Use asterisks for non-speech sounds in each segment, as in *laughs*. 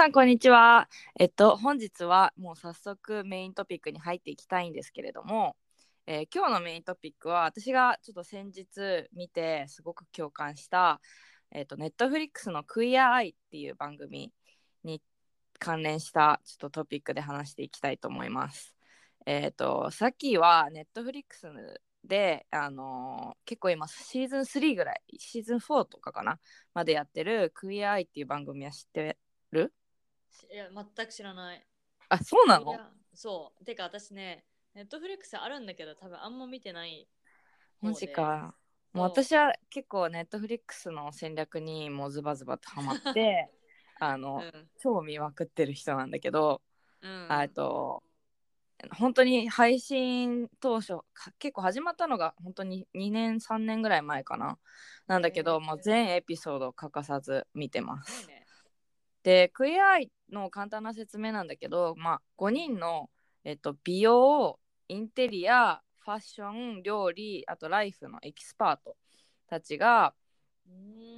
さんこんにちは。えっと本日はもう早速メイントピックに入っていきたいんですけれども、えー今日のメイントピックは私がちょっと先日見てすごく共感したえっとネットフリックスのクイアアイっていう番組に関連したちょっとトピックで話していきたいと思います。えっ、とさっきはネットフリックスであのー結構今シーズン3ぐらいシーズン4とかかなまでやってるクイアアイっていう番組は知ってる？いや、全く知らない。あそうないのやそう。てか私ね、ネットフリックスあるんだけど、多分あんま見てない。マジか。もう私は結構ネットフリックスの戦略にもうズバズバとハマって *laughs* あの、超見まくってる人なんだけど、うん。うん、あと本当に配信当初か結構始まったのが本当に2年3年ぐらい前かななんだけど、へーもう全エピソード欠かさず見てますすごいね。で Queer Eye の簡単な説明なんだけど、まあ、5人の、えっと、美容インテリアファッション料理あとライフのエキスパートたちが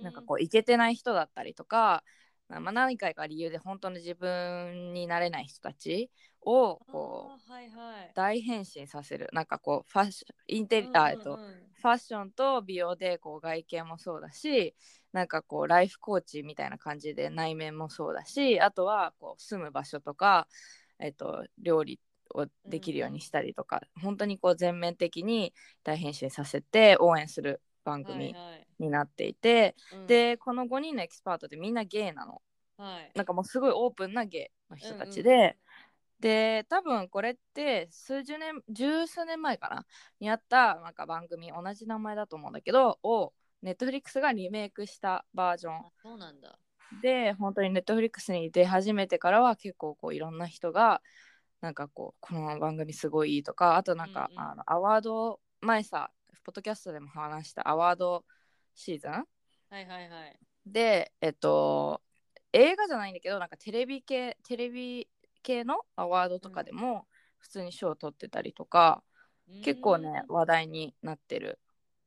なんかこういけてない人だったりとか、まあ、何らか理由で本当の自分になれない人たちをうん、こうあーはいはい。大変身させるなんかこうファッションインテリア、えっとうんうんうんファッションと美容でこう外見もそうだしなんかこうライフコーチみたいな感じで内面もそうだしあとはこう住む場所とか、えっと、料理をできるようにしたりとか、本当にこう全面的に大変身させて応援する番組はいはいになっていて、うんでこの5人のエキスパートってみんなゲイなの。はい。なんかもうすごいオープンなゲイの人たちで、で多分これって数十年十数年前かな？にあったなんか番組同じ名前だと思うんだけどをネットフリックスがリメイクしたバージョンあそうなんだ。で本当にネットフリックスに出始めてからは結構こういろんな人がなんかこうこの番組すごいいいとかあとなんか、うんうんあのアワード前さポッドキャストでも話したアワードシーズン？はいはいはい。でえっと映画じゃないんだけどなんかテレビ系テレビ系のアワードとかでも普通に賞を取ってたりとか、結構ねうん。話題になってる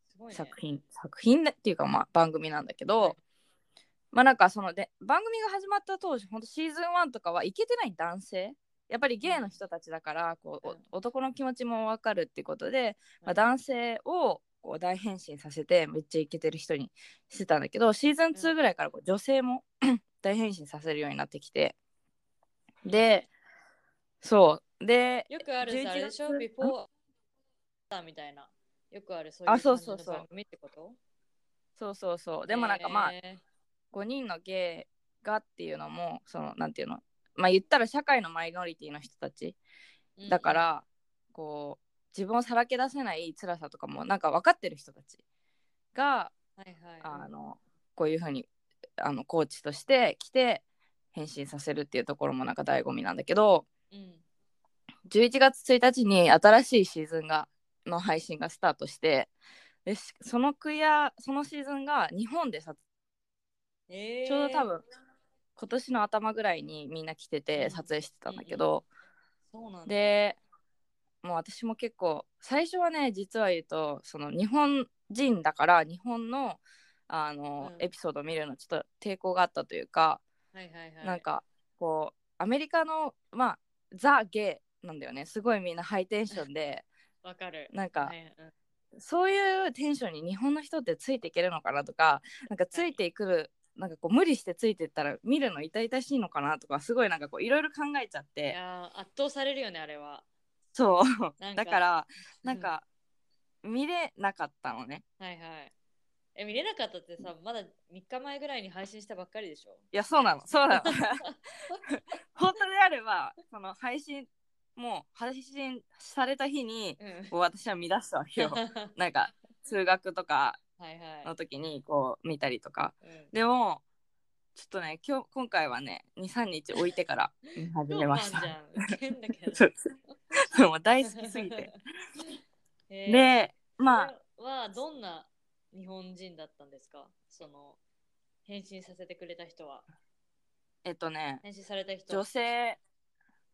すごいね。作品、作品でっていうかまあ番組なんだけど、はい。まあなんかそので番組が始まった当時ほんとシーズン1とかはイケてない男性やっぱりゲイの人たちだからこう、おうん男の気持ちも分かるっていうことで、まあ、うん。男性をこう大変身させてめっちゃイケてる人にしてたんだけどシーズン2ぐらいからこう女性も *clears throat* 大変身させるようになってきてでそう。でよくあるさ、11あれでしょ？月ビフォーみたいな。よくあるそういうあそうそうそう。番組ってこと？そうそうそう。でもなんかまあ、へ5人のゲイがっていうのもそのなんていうの？まあ言ったら社会のマイノリティの人たちーだか、ら、こう自分をさらけ出せない辛さとかもなんか分かってる人たちが、うんうんはいはい。あのこういうふうにあのコーチとして来て変身させるっていうところもなんか醍醐味なんだけどうん。11月1日に新しいシーズンがの配信がスタートしてでしそのクイアそのシーズンが日本で撮えー。ちょうど多分今年の頭ぐらいにみんな来てうん。て撮影してたんだけど、そうなんだ。でもう私も結構最初はね実は言うとその日本人だから日本のあの、うん。エピソードを見るのちょっと抵抗があったというか、はいはいはい。なんかこうアメリカのまあザ・ゲイなんだよねすごいみんなハイテンションで *laughs* わかる。なんかはいうんそういうテンションに日本の人ってついていけるのかなとかなんかついていくるなんかこう無理してついていったら見るの痛々しいのかなとかすごいなんかこういろいろ考えちゃっいてやー圧倒されるよね、あれは。そうだからなんか見れなかったのねはいはい。え、見れなかったってさ、まだ3日前ぐらいに配信したばっかりでしょ？いやそうなの。そうなの。*laughs* 本当であればその配信もう配信された日にうん。こう私は見出すわけよ。*laughs* なんか通学とかはいはい。の時にこう見たりとか。うん。でもちょっとね今日今回はね23日置いてから見始めました。*laughs* 大好きすぎて。えー。でまあはどんな日本人だったんですか？その返信させてくれた人は。えっとね返信された人。女性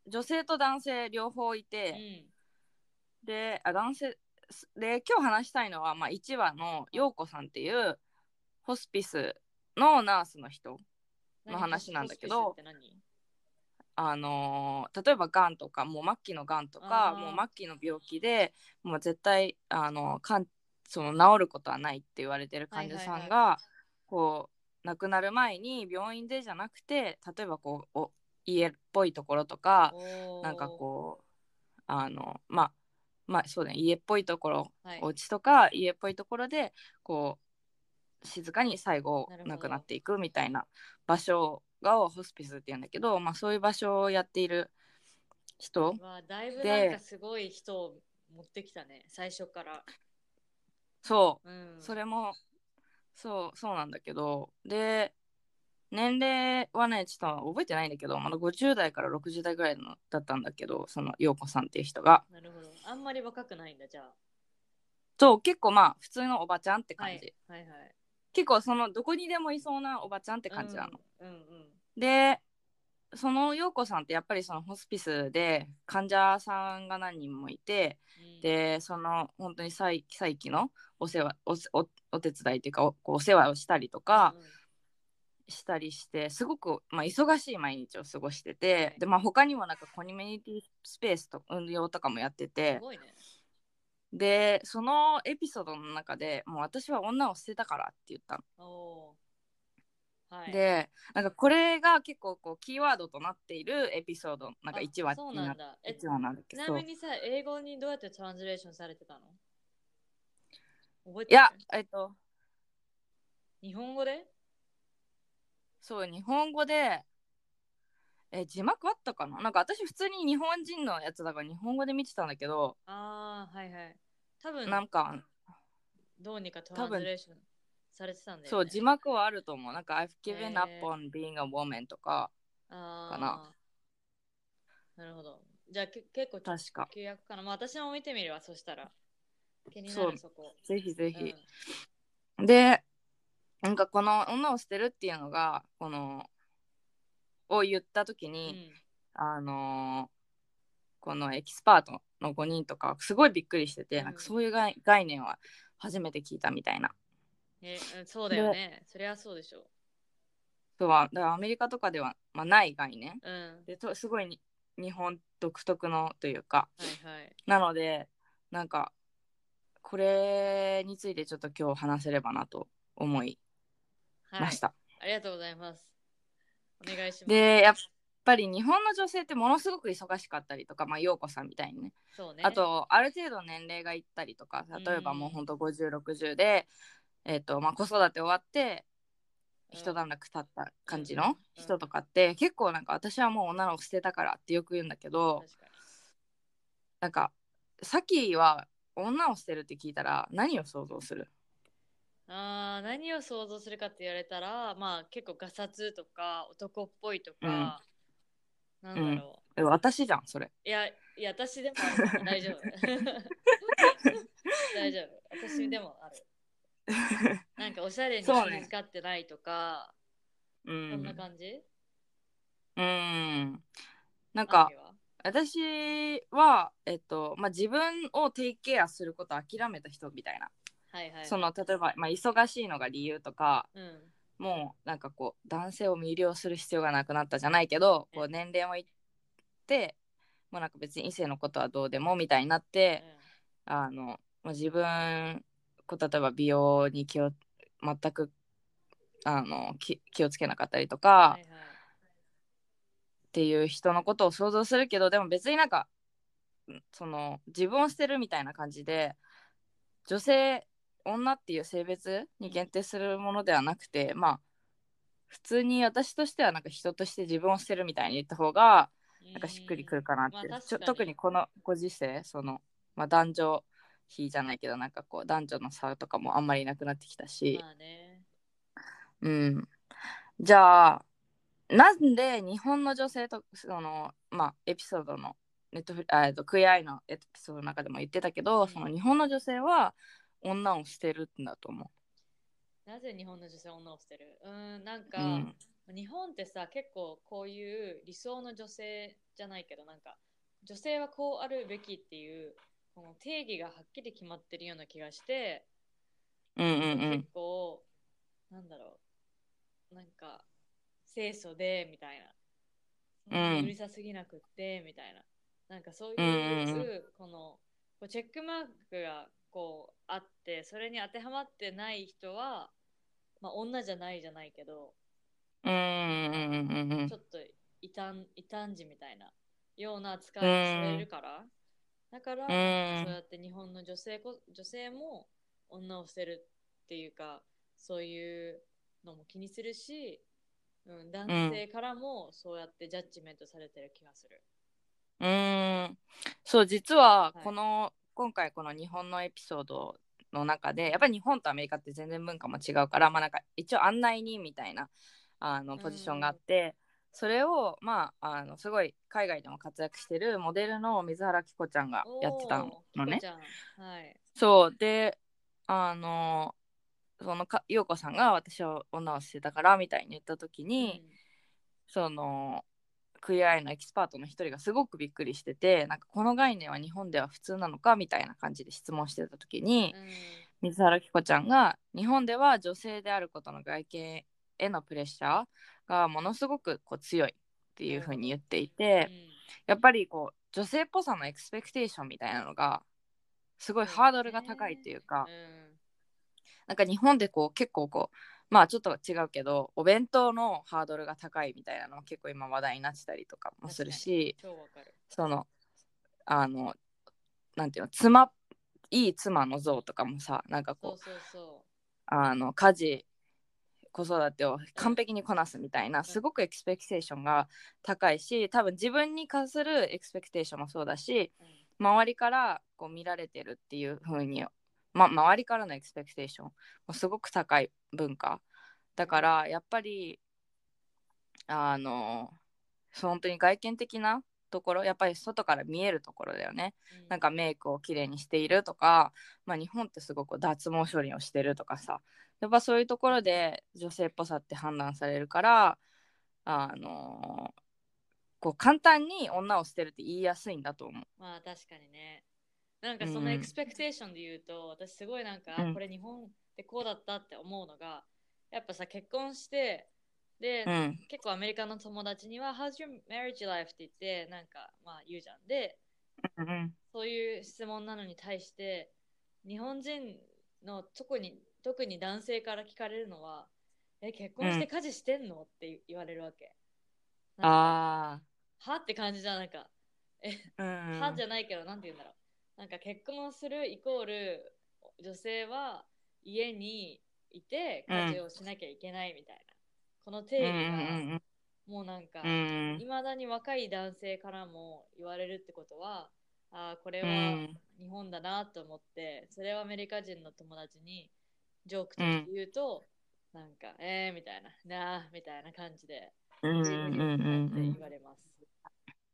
女性と男性両方いうて、ん。であ男性で今日話したいのは、まあ、1話の陽子さんっていうホスピスのナースの人の話なんだけどあのー例えばがんとかもう末期のがんとかもう末期の病気でもう絶対あのかんその治ることはないって言われてる患者さんが、はい。こう亡くなる前に病院でじゃなくて例えばこうお家っぽいところとかなんかこうあのまあまあそうだね家っぽいところ、はい。お家とか家っぽいところでこう静かに最後亡くなっていくみたいな場所がホスピスって言うんだけど、まあ、そういう場所をやっている人だいぶでなんかすごい人を持ってきたね、最初から。そううん。それもそうそうなんだけどで年齢はねちょっと覚えてないんだけどまだ50代から60代ぐらいのだったんだけどその陽子さんっていう人がなるほど。あんまり若くないんだ、じゃあ。そう結構まあ普通のおばちゃんってはい感じ、はいはい。結構そのどこにでもいそうなおばちゃんって感じなの。うんうんうん。でその陽子さんってやっぱりそのホスピスで患者さんが何人もいてうん、でその本当に再再起のお世話おおお手伝いっていうかおお世話をしたりとかうんしたりしてすごく、まあ、忙しい毎日を過ごしてて、はいで、まあ、他にもなんかコミュニティスペースと運用とかもやっててね。でそのエピソードの中でもう私は女を捨てたからって言ったの。はい。でなんかこれが結構こうキーワードとなっているエピソードなんかあ1話そうになんなだ。え1話なんだけちどなみにさ、英語にどうやってトランスレーションされてたの？覚えいやえっと日本語で？そう日本語でえ字幕あったかな？なんか私普通に日本人のやつだから日本語で見てたんだけどああ、はいはい。多分、なんかどうにかトランスレーションされてたんだよね。そう字幕はあると思うなんか I've given up on being a woman とかかななるほど。じゃあけ結構確か契約かな。まあ私も見てみるわ、そしたら。気になそうるそこ。ぜひぜひ、うんでなんかこの女を捨てるっていうのがこのを言った時に、あのーこのエキスパートの5人とかすごいびっくりしてて、うんなんかそういう概概念は初めて聞いたみたいなえうんそうだよね。そりゃそうでしょそうはだからアメリカとかでは、まあ、ない概念う。うん。ですごいに日本独特のというかはいはい。なのでなんかこれについてちょっと今日話せればなと思いはい、ました、ありがとうございます。お願いします。でやっぱり日本の女性ってものすごく忙しかったりとかまあ陽子さんみたいにねそうね。あ、とある程度年齢がいったりとか例えばもうほんと5060で、えっとまあ、子育て終わって一段落経った感じの人とかって結構なんか私はもう女の子捨てたからってよく言うんだけど。なんかさきは女を捨てるって聞いたら何を想像する？あー何を想像するかって言われたら、まあ結構ガサツとか男っぽいとか、なんだろう。え私じゃんそれ。いや、いや、私でも *laughs* 大丈夫。*laughs* 大丈夫。私でもある。なんかおしゃれに気遣ってないとか、うそんんな感じ？うん。なんマか私はえっとまあ自分をテイクケアすることを諦めた人みたいなはいはい。その例えば、まあ、忙しいのが理由とかうん。もうなんかこう男性を魅了する必要がなくなったじゃないけどこう年齢もいってもうなんか別に異性のことはどうでもみたいになって、あのもう自分こう例えば美容に気を全くあの気気をつけなかったりとか、はいはい。っていう人のことを想像するけどでも別になんかんその自分を捨てるみたいな感じで女性女っていう性別に限定するものではなくてまあ普通に私としてはなんか人として自分を捨てるみたいに言った方がなんかしっくりくるかなって、まあちょ特にこのご時世その、まあ、男女比じゃないけどなんかこう男女の差とかもあんまりなくなってきたし、まあね。うん。じゃあなんで日本の女性とそのまあエピソードのネットフリえっとクイアイのエピソードの中でも言ってたけど、うん。その日本の女性は女を捨てるんだと思なぜ日本の女性は女を捨てる？うーん、なんう。か、うん。日本ってさ、結構こういう理想の女性じゃないけど、なんか、女性はこうあるべきっていう、この定義がはっきり決まってるような気がして、うんうん。結構、なんだろう、なんか、清楚で、みたいな。うるさすぎなくって、みたいな。なんかそういう、うんこの、こうチェックマークがこうあって、それに当てはまってない人は、まあ女じゃないじゃないけど、うんちょっと異端異端児みたいなような扱いをされるから、だから、うん。そうやって日本の女性こ女性も女を捨てるっていうかそういうのも気にするし、うん、男性からもそうやってジャッジメントされてる気がする。うーん。そう実ははい。この、今回この日本のエピソードの中でやっぱり日本とアメリカって全然文化も違うからまあなんか一応案内人みたいなあのポジションがあって、それをまああのすごい海外でも活躍してるモデルの水原希子ちゃんがやってたのね。はい。そう。であのそのか陽子さんが私は女を捨てたからみたいに言った時に、そのクイアアイのエキスパートの一人がすごくびっくりしててなんかこの概念は日本では普通なのかみたいな感じで質問してた時にうん、うん水原希子ちゃんが日本では女性であることの外見へのプレッシャーがものすごくこう強いっていうふうに言っていてやっぱりこう女性っぽさのエクスペクテーションみたいなのがすごいハードルが高いっていうかうんなんか日本でこう結構こうまあちょっと違うけどお弁当のハードルが高いみたいなのも結構今話題になってたりとかもするし。そのあのなんていうの妻いい妻の像とかもさなんかこうあの家事子育てを完璧にこなすみたいなすごくエクスペクテーションが高いし多分自分に関するエクスペクテーションもそうだし周りからこう見られてるっていう風に、ま、周りからのエクスペクテーションもすごく高い文化だからやっぱりあの本当に外見的なところやっぱり外から見えるところだよねうんなんかメイクをきれいにしているとか、まあ、日本ってすごく脱毛処理をしてるとかさやっぱそういうところで女性っぽさって判断されるからあのこう簡単に女を捨てるって言いやすいんだと思う。まあ確かにね。なんかそのエクスペクテーションで言うと、私すごいなんか、うんこれ日本でこうだったって思うのが、やっぱさ、結婚して、で、うん結構アメリカの友達には、How's your marriage life? って言って、なんかまあ言うじゃん。で、うんそういう質問なのに対して、日本人の特に特に男性から聞かれるのは、え、結婚して家事してんの？って言われるわけ。なんかあは？って感じじゃんなんか。あ、うん、は？じゃないけど、なんて言うんだろう。なんか結婚するイコール女性は家にいて家事をしなきゃいけないみたいな。この定うん義うんがもうなんかいまだに若い男性からも言われるってことは、ああ、これうはん日本だなと思って、それはアメリカ人の友達にジョークとして言うと、なんか、えーみたいな、なあみたいな感じで、言われます。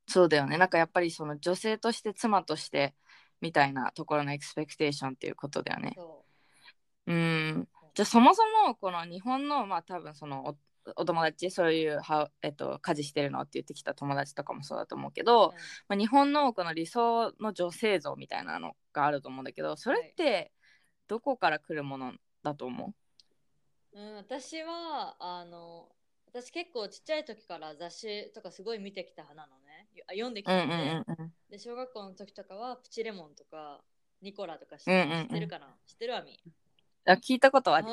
そうだよねなんかやっぱりその女性として妻としてみたいなところのエクスペクテーションっていうことだよね。そう。ん。じゃあそもそもこの日本のまあ多分そのおお友達そういうは、えっと、家事してるのって言ってきた友達とかもそうだと思うけう。ど、うんまあ、日本のこの理想の女性像みたいなのがあると思うんだけどそれってどこから来るものだと思うん、私はあの私結構ちっちゃい時から雑誌とかすごい見てきた派なのね。あ読んできううんたので,、うんうん。で小学校の時とかはプチレモンとかニコラとか知,、うんうんうん。知ってるかな？知ってるわみ？あ聞いたことある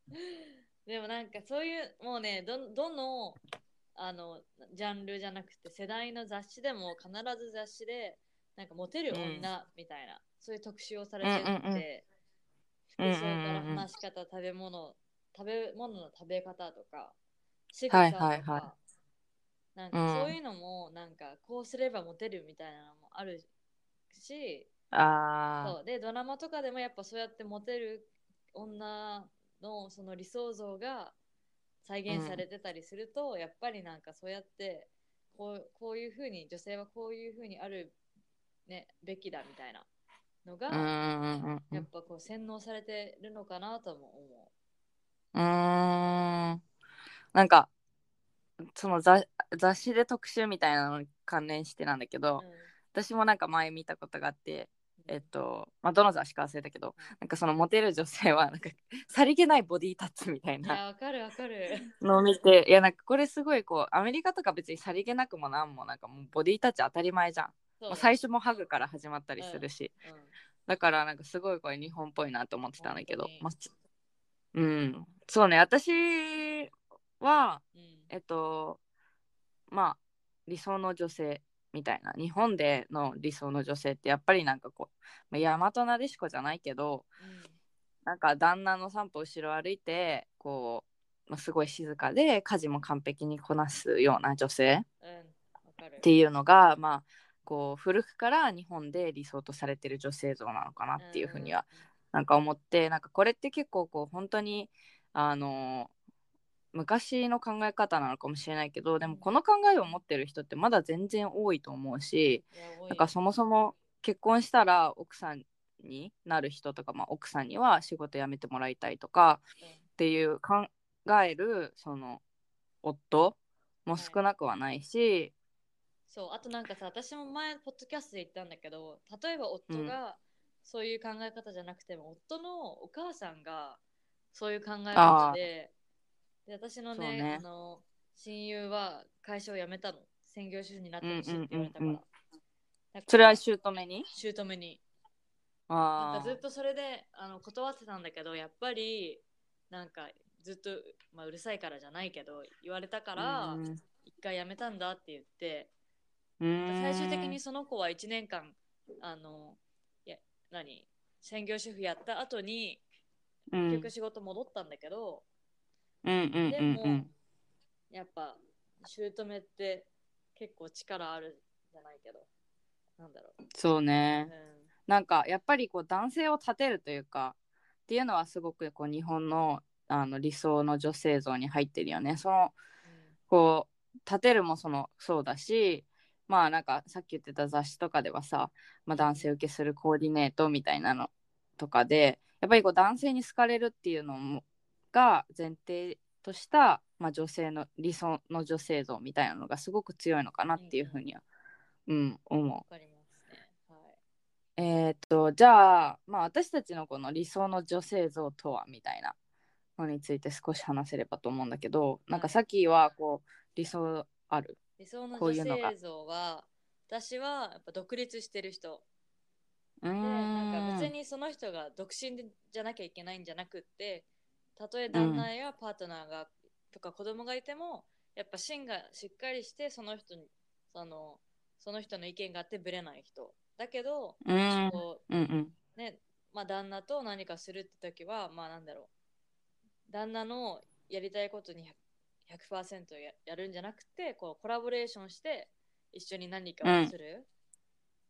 *laughs* でもなんかそういうもうねどどのあのジャンルじゃなくて世代の雑誌でも必ず雑誌でなんかモテる女みたいな、そういう特集をされてて、うんうんうん。服装から話し方、食べ物食べ物の食べ方とか仕草とか、はい。はいはなんうん。かそういうのもなんかこうすればモテるみたいなのもあるし、あそう。でドラマとかでもやっぱそうやってモテる女のその理想像が再現されてたりすると、やっぱりなんかそうやってこうこういうふうに女性はこういうふうにある、ね、べきだみたいなのが、うんうんうんうん。やっぱこう洗脳されてるのかなとも思うーんなんかその雑雑誌で特集みたいなのに関連してなんだけう。ど、うん。私もなんか前見たことがあってえっとまあどの雑誌か忘れたけどなんかそのモテる女性はなんかさりげないボディタッチみたいなわかるわかる。のを見ていやなんかこれすごいこうアメリカとか別にさりげなくもなんもなんかもうボディタッチ当たり前じゃん、そう。まあ、最初もハグから始まったりするし、うん。だからなんかすごいこれ日本っぽいなと思ってたんだけどまあちうん。そうね私はうん。えっとまあ理想の女性みたいな日本での理想の女性ってやっぱりなんかこう、まあ、大和なでしこじゃないけどなんか旦那の散歩後ろ歩いてこう、まあ、すごい静かで家事も完璧にこなすような女性っていうのがまあこう古くから日本で理想とされてる女性像なのかなっていうふうにはなんか思ってなんかこれって結構こう本当にあの昔の考え方なのかもしれないけどでもこの考えを持ってる人ってまだ全然多いと思うしなんかそもそも結婚したら奥さんになる人とか、まあ、奥さんには仕事辞めてもらいたいとかっていう考えるその夫も少なくはないし、そうあとなんかさ私も前ポッドキャストで言ったんだけど例えば夫がそういう考え方じゃなくても、夫のお母さんがそういう考え方でで私のねね。あの親友は会社を辞めたの。専業主婦になってほしいって言われたから、うんうんうんそれは姑に？姑に。あかずっとそれであの断ってたんだけどやっぱりなんかずっと、まあ、うるさいからじゃないけど言われたからうん一回辞めたんだって言ってうん。最終的にその子は1年間あのいや何？専業主婦やった後にうん。結局仕事戻ったんだけど、でも、うんやっぱ姑って結構力あるじゃないけど。なんだろう、そうね。うん。なんかやっぱりこう男性を立てるというかっていうのはすごくこう日本のあの理想の女性像に入ってるよね。そのこう立てるもそのそうだしまあなんかさっき言ってた雑誌とかではさ、まあ、男性受けするコーディネートみたいなのとかでやっぱりこう男性に好かれるっていうのもが前提とした、まあ、女性の理想の女性像みたいなのがすごく強いのかなっていうふうには、うん、思う。えーっとじゃあ、まあ、私たちのこの理想の女性像とはみたいなのについて少し話せればと思うんだけど、なんかさっきはこう理想ある？理想のこう女いうのが性像は私はやっぱ独立してる人。うーでなんん。か別にその人が独身でじゃなきゃいけないんじゃなくってたとえ旦那やパートナーが、とか子供がいてもやっぱ芯がしっかりしてその人にそのその人の意見があってぶれない人。だけど、うーん。こうんうん。うねまあ旦那と何かするって時はまあなんだろう。旦那のやりたいことに 100%, 100ややるんじゃなくてこうコラボレーションして一緒に何かをする。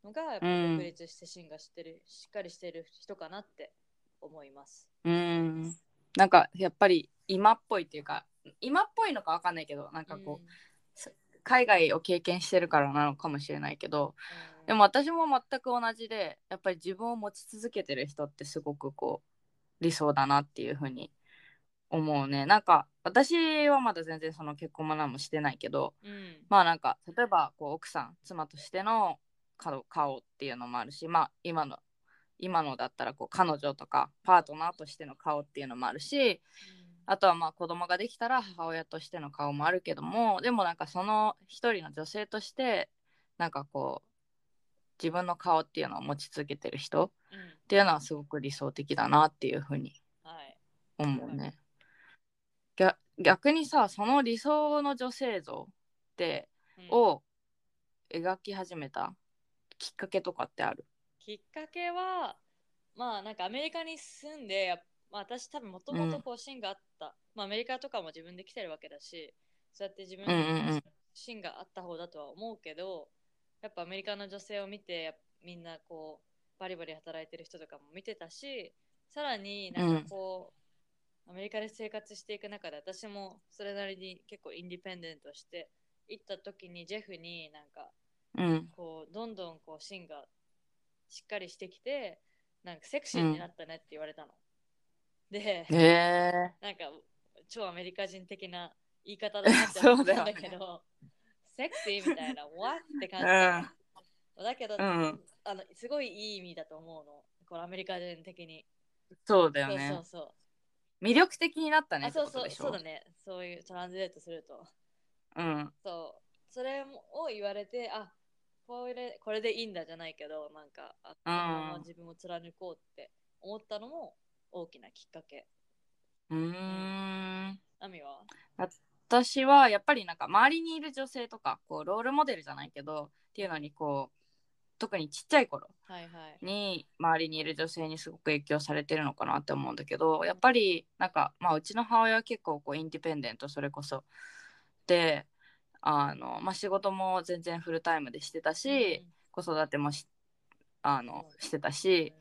のが、やっぱうん独立して芯がしてるしっかりしてる人かなって思います。うーんなんかやっぱり今っぽいっていうか今っぽいのかわかんないけどなんかこう、海外を経験してるからなのかもしれないけどうん。でも私も全く同じでやっぱり自分を持ち続けてる人ってすごくこう理想だなっていうふうに思うね。なんか私はまだ全然その結婚も何もしてないけどうん。まあなんか例えばこう奥さん妻としての顔顔っていうのもあるしまあ今の今のだったらこう彼女とかパートナーとしての顔っていうのもあるしあとはまあ子供ができたら母親としての顔もあるけどもでもなんかその一人の女性としてなんかこう自分の顔っていうのを持ち続けてる人っうん。ていうのはすごく理想的だなっていうふうにはい。思うね。逆逆にさその理想の女性像ってうん。を描き始めたきっかけとかってある？きっかけはまあなんかアメリカに住んでまあ、私多分もともとこう芯があった、まあアメリカとかも自分で来てるわけだしそうやって自分うんうんうん。の芯があった方だとは思うけどやっぱアメリカの女性を見てみんなこうバリバリ働いてる人とかも見てたしさらになんかこう、アメリカで生活していく中で私もそれなりに結構インディペンデントして行った時にジェフになんかうん。こうどんどんこう芯がしっかりしてきてなんかセクシーになったねって言われたの。で、へえなんか超アメリカ人的な言い方だなって思ったんだけど、*laughs* セクシーみたいな、*laughs* what? って感じだ,、だけど、うんあのすごいいい意味だと思うの。このアメリカ人的に。そうだよそうねそうそう。魅力的になったねそうそうそうだね。そういうトランスレートすると。うんそう。それを言われて、あこれこれでいいんだじゃないけど、なんか、あ自分を貫こうって思ったのも大きなきっかけ。うーん。アミは？私はやっぱりなんか周りにいる女性とかこうロールモデルじゃないけどっていうのにこう特にちっちゃい頃。に周りにいる女性にすごく影響されてるのかなって思うんだけどやっぱりなんかまあうちの母親は結構こうインディペンデントそれこそ。であの、まあ、仕事も全然フルタイムでしてたし、子育てもしあのしてたし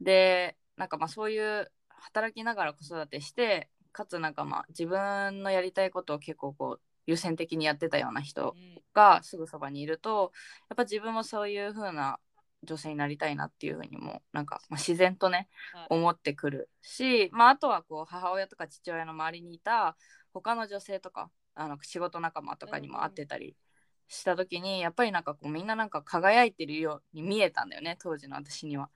でなんかまあそういう働きながら子育てしてかつなんかまあ自分のやりたいことを結構こう優先的にやってたような人うん。がすぐそばにいるとやっぱ自分もそういう風な女性になりたいなっていう風にもなんか、まあ、自然とねはい。思ってくるし、まあ、あとはこう母親とか父親の周りにいた他の女性とかあの仕事仲間とかにも会ってたりした時に、やっぱりなんかこうみんななんか輝いてるように見えたんだよね当時の私には。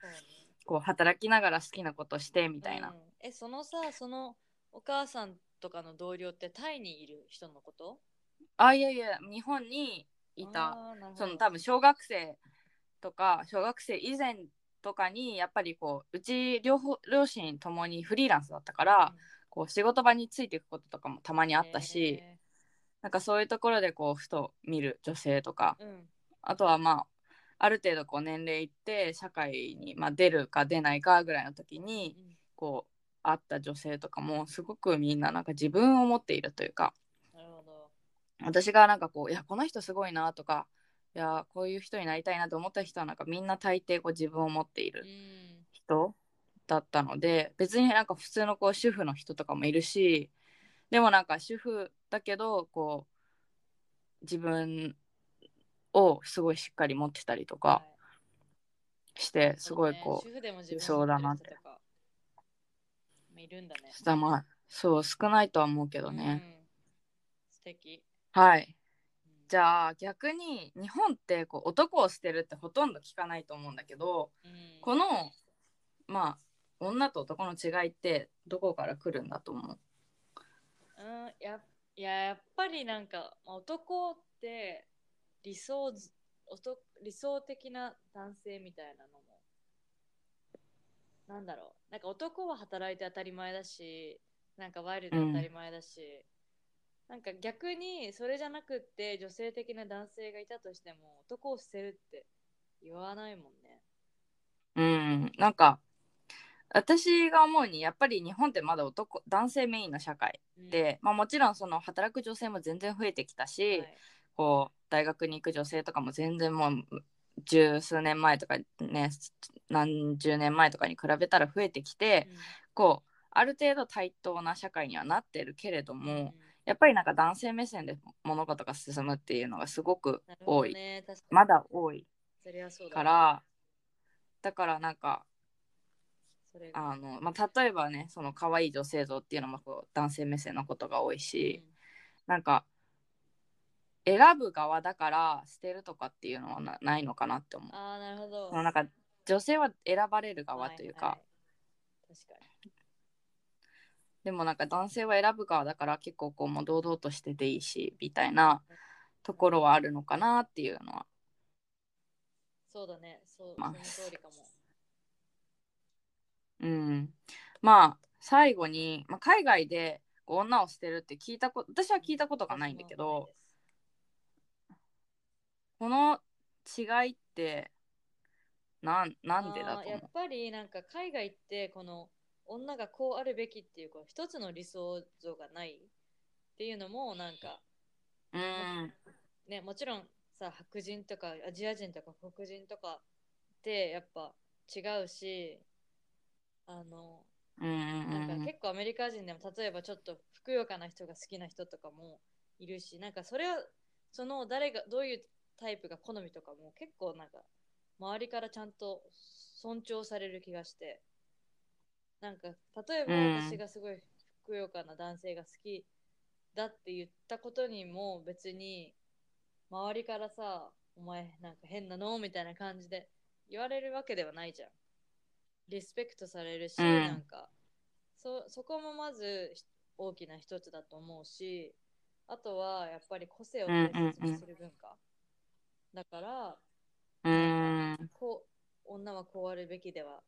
こう働きながら好きなことしてみたいな。うんえ、そのさ、そのお母さんとかの同僚ってタイにいる人のこと？あいやいや日本にいた。その多分小学生とか小学生以前とかにやっぱりこううち両方両親ともにフリーランスだったから、こう仕事場についていくこととかもたまにあったし、へなんかそういうところでこうふと見る女性とか。ーうん。あとはまあある程度こう年齢いって社会にまあ出るか出ないかぐらいの時にうん。こう会った女性とかもすごくみんななんか自分を持っているというか。なるほど。私がなんかこういやこの人すごいなとかいやこういう人になりたいなと思った人はなんかみんな大抵こう自分を持っているうん。人だったので別になんか普通のこう主婦の人とかもいるしでもなんか主婦だけどこう自分をすごいしっかり持ってたりとかしてすごいこそうね。そうだなって。いるんだね。うしたまあそう少ないとは思うけどね、うん。素敵。はい。うん。じゃあ逆に日本ってこう男を捨てるってほとんど聞かないと思うんだけどうん。このまあ女と男の違いってどこから来るんだと思う？うん、やいややっぱりなんか男って理想理想的な男性みたいなのもなんだろうなんか男は働いて当たり前だしなんかワイルド当たり前だし、なんか逆にそれじゃなくって女性的な男性がいたとしても男を捨てるって言わないもんね。うんなんか私が思うにやっぱり日本ってまだ男男性メインの社会うん。で、まあ、もちろんその働く女性も全然増えてきたし、はい。こう大学に行く女性とかも全然もう十数年前とかね何十年前とかに比べたら増えてきて、こうある程度対等な社会にはなってるけれども、うん。うんやっぱりなんか男性目線で物事が進むっていうのがすごく多い、どね、まだ多いからだからなんかあの、まあ、例えばねその可愛い女性像っていうのもこう男性目線のことが多いし、なんか選ぶ側だから捨てるとかっていうのはなないのかなって思う。ああ、なるほど。そのなんか女性は選ばれる側というか、はいはい確かでもなんか男性は選ぶ側だから結構こうもう堂々としてていいしみたいなところはあるのかなっていうのはに。そうだね。そう、まあその通りかも。うん。まあ最後に、まあ、海外で女を捨てるって聞いたこと私は聞いたことがないんだけどこの違いってなんなんでだと思あーやっぱりなんか海外ってこの女がこうあるべきっていうこう一つの理想像がないっていうのもなんかううん。ねもちろんさ白人とかアジア人とか黒人とかってやっぱ違うしあのうんうんうん。なんか結構アメリカ人でも例えばちょっとふくよかな人が好きな人とかもいるしなんかそれはその誰がどういうタイプが好みとかも結構なんか周りからちゃんと尊重される気がしてなんか例えばうん私がすごいふくよかな男性が好きだって言ったことにも別に周りからさお前なんか変なのみたいな感じで言われるわけではないじゃんリスペクトされるし、うん。なんかそそこもまずひ大きな一つだと思うしあとはやっぱり個性を大切にする文化、だからうーん。こう女はこうあるべきでは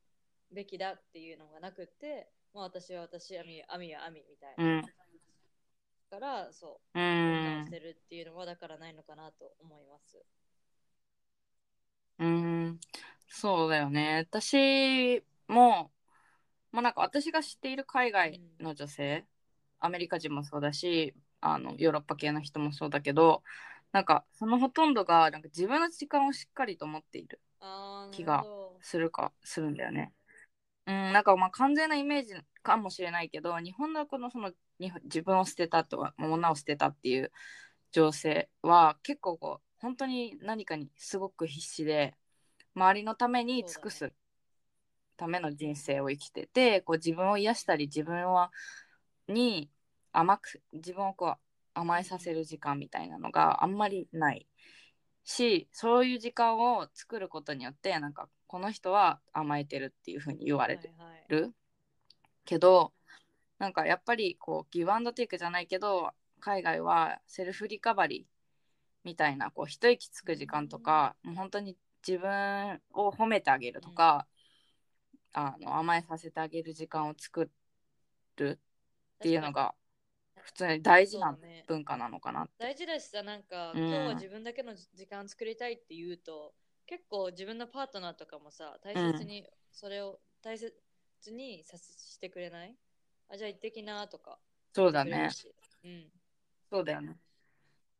べきだっていうのがなくって、まあ、私は私アミアミはアミみたいな、うん。だからそうう女をん捨てるっていうのはだからないのかなと思います。うん。そうだよね。私もまあなんか私が知っている海外の女性、アメリカ人もそうだしあのヨーロッパ系の人もそうだけどなんかそのほとんどがなんか自分の時間をしっかりと持っている気がするかするんだよね。うん、なんかまあ完全なイメージかもしれないけど日本のこのその自分を捨てたとは女を捨てたっていう情勢は結構こう本当に何かにすごく必死で周りのために尽くすための人生を生きてて、こう自分を癒したり自分はに甘く自分をこう甘えさせる時間みたいなのがあんまりないしそういう時間を作ることによってなんかこの人は甘えてるっていう風に言われてはいはい。るけどなんかやっぱりこうギブアンドテイクじゃないけど海外はセルフリカバリーみたいなこう一息つく時間とか、もう本当に自分を褒めてあげるとか、あの甘えさせてあげる時間を作るっていうのが普通に大事な文化なのかなって。大事だしさなんか、うん。今日は自分だけの時間作りたいって言うと結構自分のパートナーとかもさ大切にそれを大切にさせしてくれない？あじゃあ行ってきなとかそうだね。うん。そうだよね。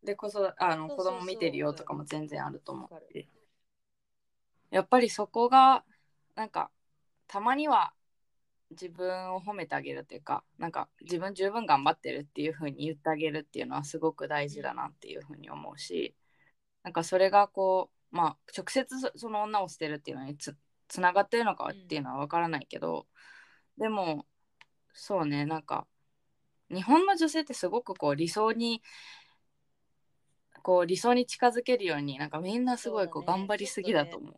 でこそあの子供見てるよとかも全然あると思わかる。って。やっぱりそこがなんかたまには自分を褒めてあげるっていうかなんか自分十分頑張ってるっていう風に言ってあげるっていうのはすごく大事だなっていう風に思うし、なんかそれがこうまあ直接そその女を捨てるっていうのにつつながってるのかっていうのは分からないけど、でもそうねなんか日本の女性ってすごくこう理想にこう理想に近づけるようになんかみんなすごいこう頑張りすぎだと思う。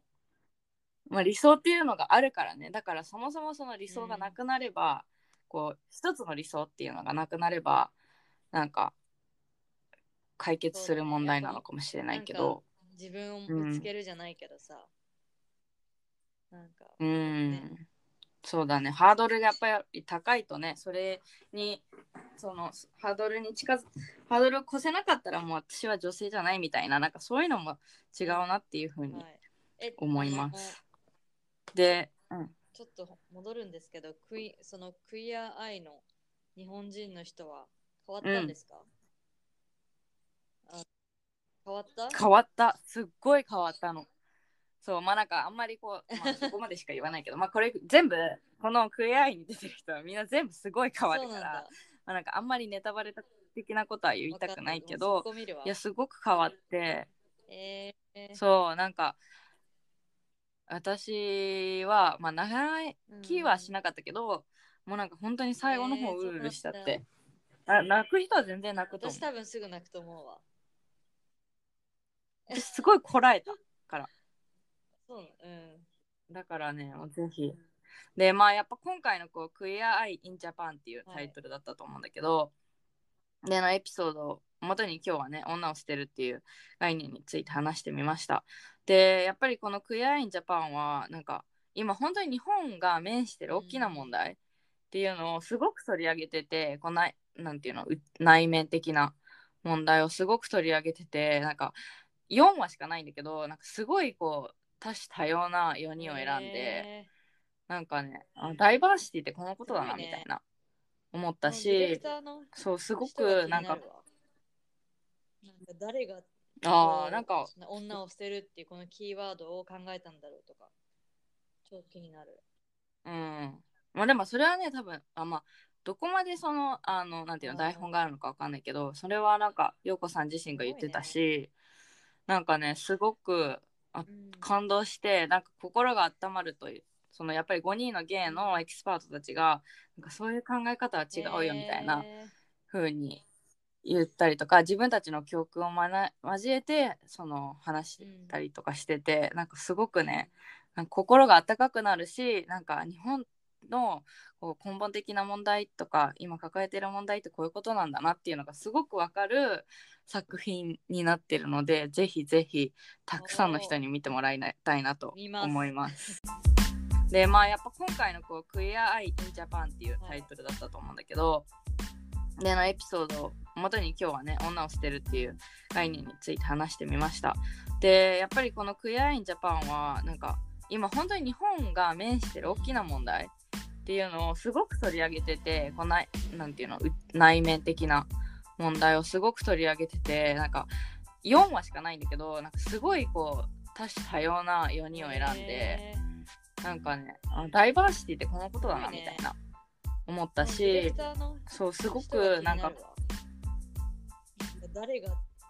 まあ、理想っていうのがあるからね。だからそもそもその理想がなくなれば、こう一つの理想っていうのがなくなればなんか解決する問題なのかもしれないけど。自分を見つけるじゃないけどさ、なんかうん、ね。そうだね。ハードルがやっぱり高いとねそれにそのハードルに近づハードルを越せなかったらもう私は女性じゃないみたいななんかそういうのも違うなっていうふうに、思いまあのすで、うん、ちょっと戻るんですけどクイそのクイアアイの日本人の人は変わったんですか、あ変わった？変わった。すっごい変わったの。そうまあなんかあんまりこう、まあ、*laughs* そこまでしか言わないけどまあこれ全部このクエアイに出てる人はみんな全部すごい変わるからまあ、なんかあんまりネタバレ的なことは言いたくないけわどいやすごく変わって。えー、そうなんか私はまあ長い気はしなかったけど、もうなんか本当に最後の方えーうるうるしちゃって、あ泣く人は全然泣くと思う。私多分すぐ泣くと思うわ。私すごいこらえたから。*laughs* そううん。だからねもうぜひ。でまあやっぱ今回のこう「クイア・アイ・イン・ジャパン」っていうタイトルだったと思うんだけど、でのエピソードを元に今日はね女を捨てるっていう概念について話してみましたでやっぱりこの「クイア・アイ・イン・ジャパン」はなんか今本当に日本が面してる大きな問題っていうのをすごく取り上げててこの内なんていうのう内面的な問題をすごく取り上げててなんか4話しかないんだけどなんかすごいこう多種多様な4人を選んで、えなんかねあダイバーシティってこのことだなみたいな思っー、たしクターのそうすごくなんか誰があこあうなんか女を捨てるっていうこのキーワードを考えたんだろうとか超気になる。うん。まあでもそれはね多分あまあどこまでそのあのなんていうのうん。台本があるのかわかんないけどそれはなんか陽子さん自身が言ってたし、なんかねすごくうん。感動してなんか心が温まるというそのやっぱり5人の芸のエキスパートたちがなんかそういう考え方は違うよみたいなえ風に言ったりとか自分たちの教訓をまな交えてその話したりとかしてて、なんかすごくね心が温かくなるしなんか日本のこう根本的な問題とか今抱えてる問題ってこういうことなんだなっていうのがすごくわかる作品になってるのでぜひぜひたくさんの人に見てもらいたいなと思います。でまあやっぱ今回のこう「クイア・アイ・イン・ジャパン」っていうタイトルだったと思うんだけど、でのエピソードを元に今日はね女を捨てるっていう概念について話してみました。でやっぱりこの「クイア・アイ・イン・ジャパン」はなんか今本当に日本が面してる大きな問題っていうのをすごく取り上げててこのなんていうのう内面的な問題をすごく取り上げててなんか4話しかないんだけどなんかすごいこう多種多様な4人を選んで、なんかねあダイバーシティってこのことだなみたいな思ったしそうすごくなんか誰が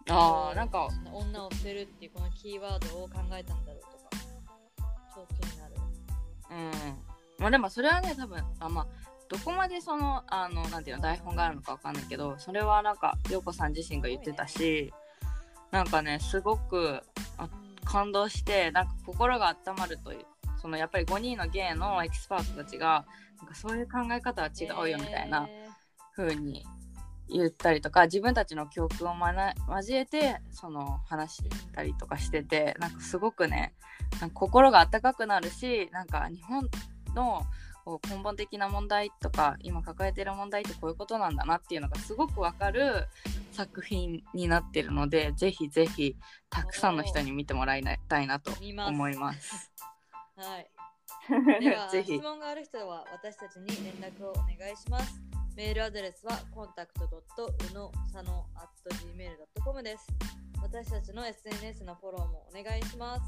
あーなんか女を捨てるっていうこのキーワードを考えたんだろうとか超気になる。うん。まあでもそれはね多分あまあどこまでそのあのなんていうの台本があるのかわかんないけどそれはなんか陽子さん自身が言ってたし、なんかねすごく感動してなんか心が温まるというそのやっぱり5人の芸のエキスパートたちがなんかそういう考え方は違うよみたいなえ風に言ったりとか自分たちの教訓をまな交えてその話したりとかしててなんかすごくね心が温かくなるしなんか日本の根本的な問題とか今抱えてる問題ってこういうことなんだなっていうのがすごくわかる作品になってるのでぜひぜひたくさんの人に見てもらいたいなと思います。ーはい。*laughs* では質問がある人は私たちに連絡をお願いしますメールアドレスは contact.unosano.gmail.com です私たちの SNS のフォローもお願いします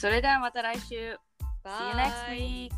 それではまた来週 See you next week!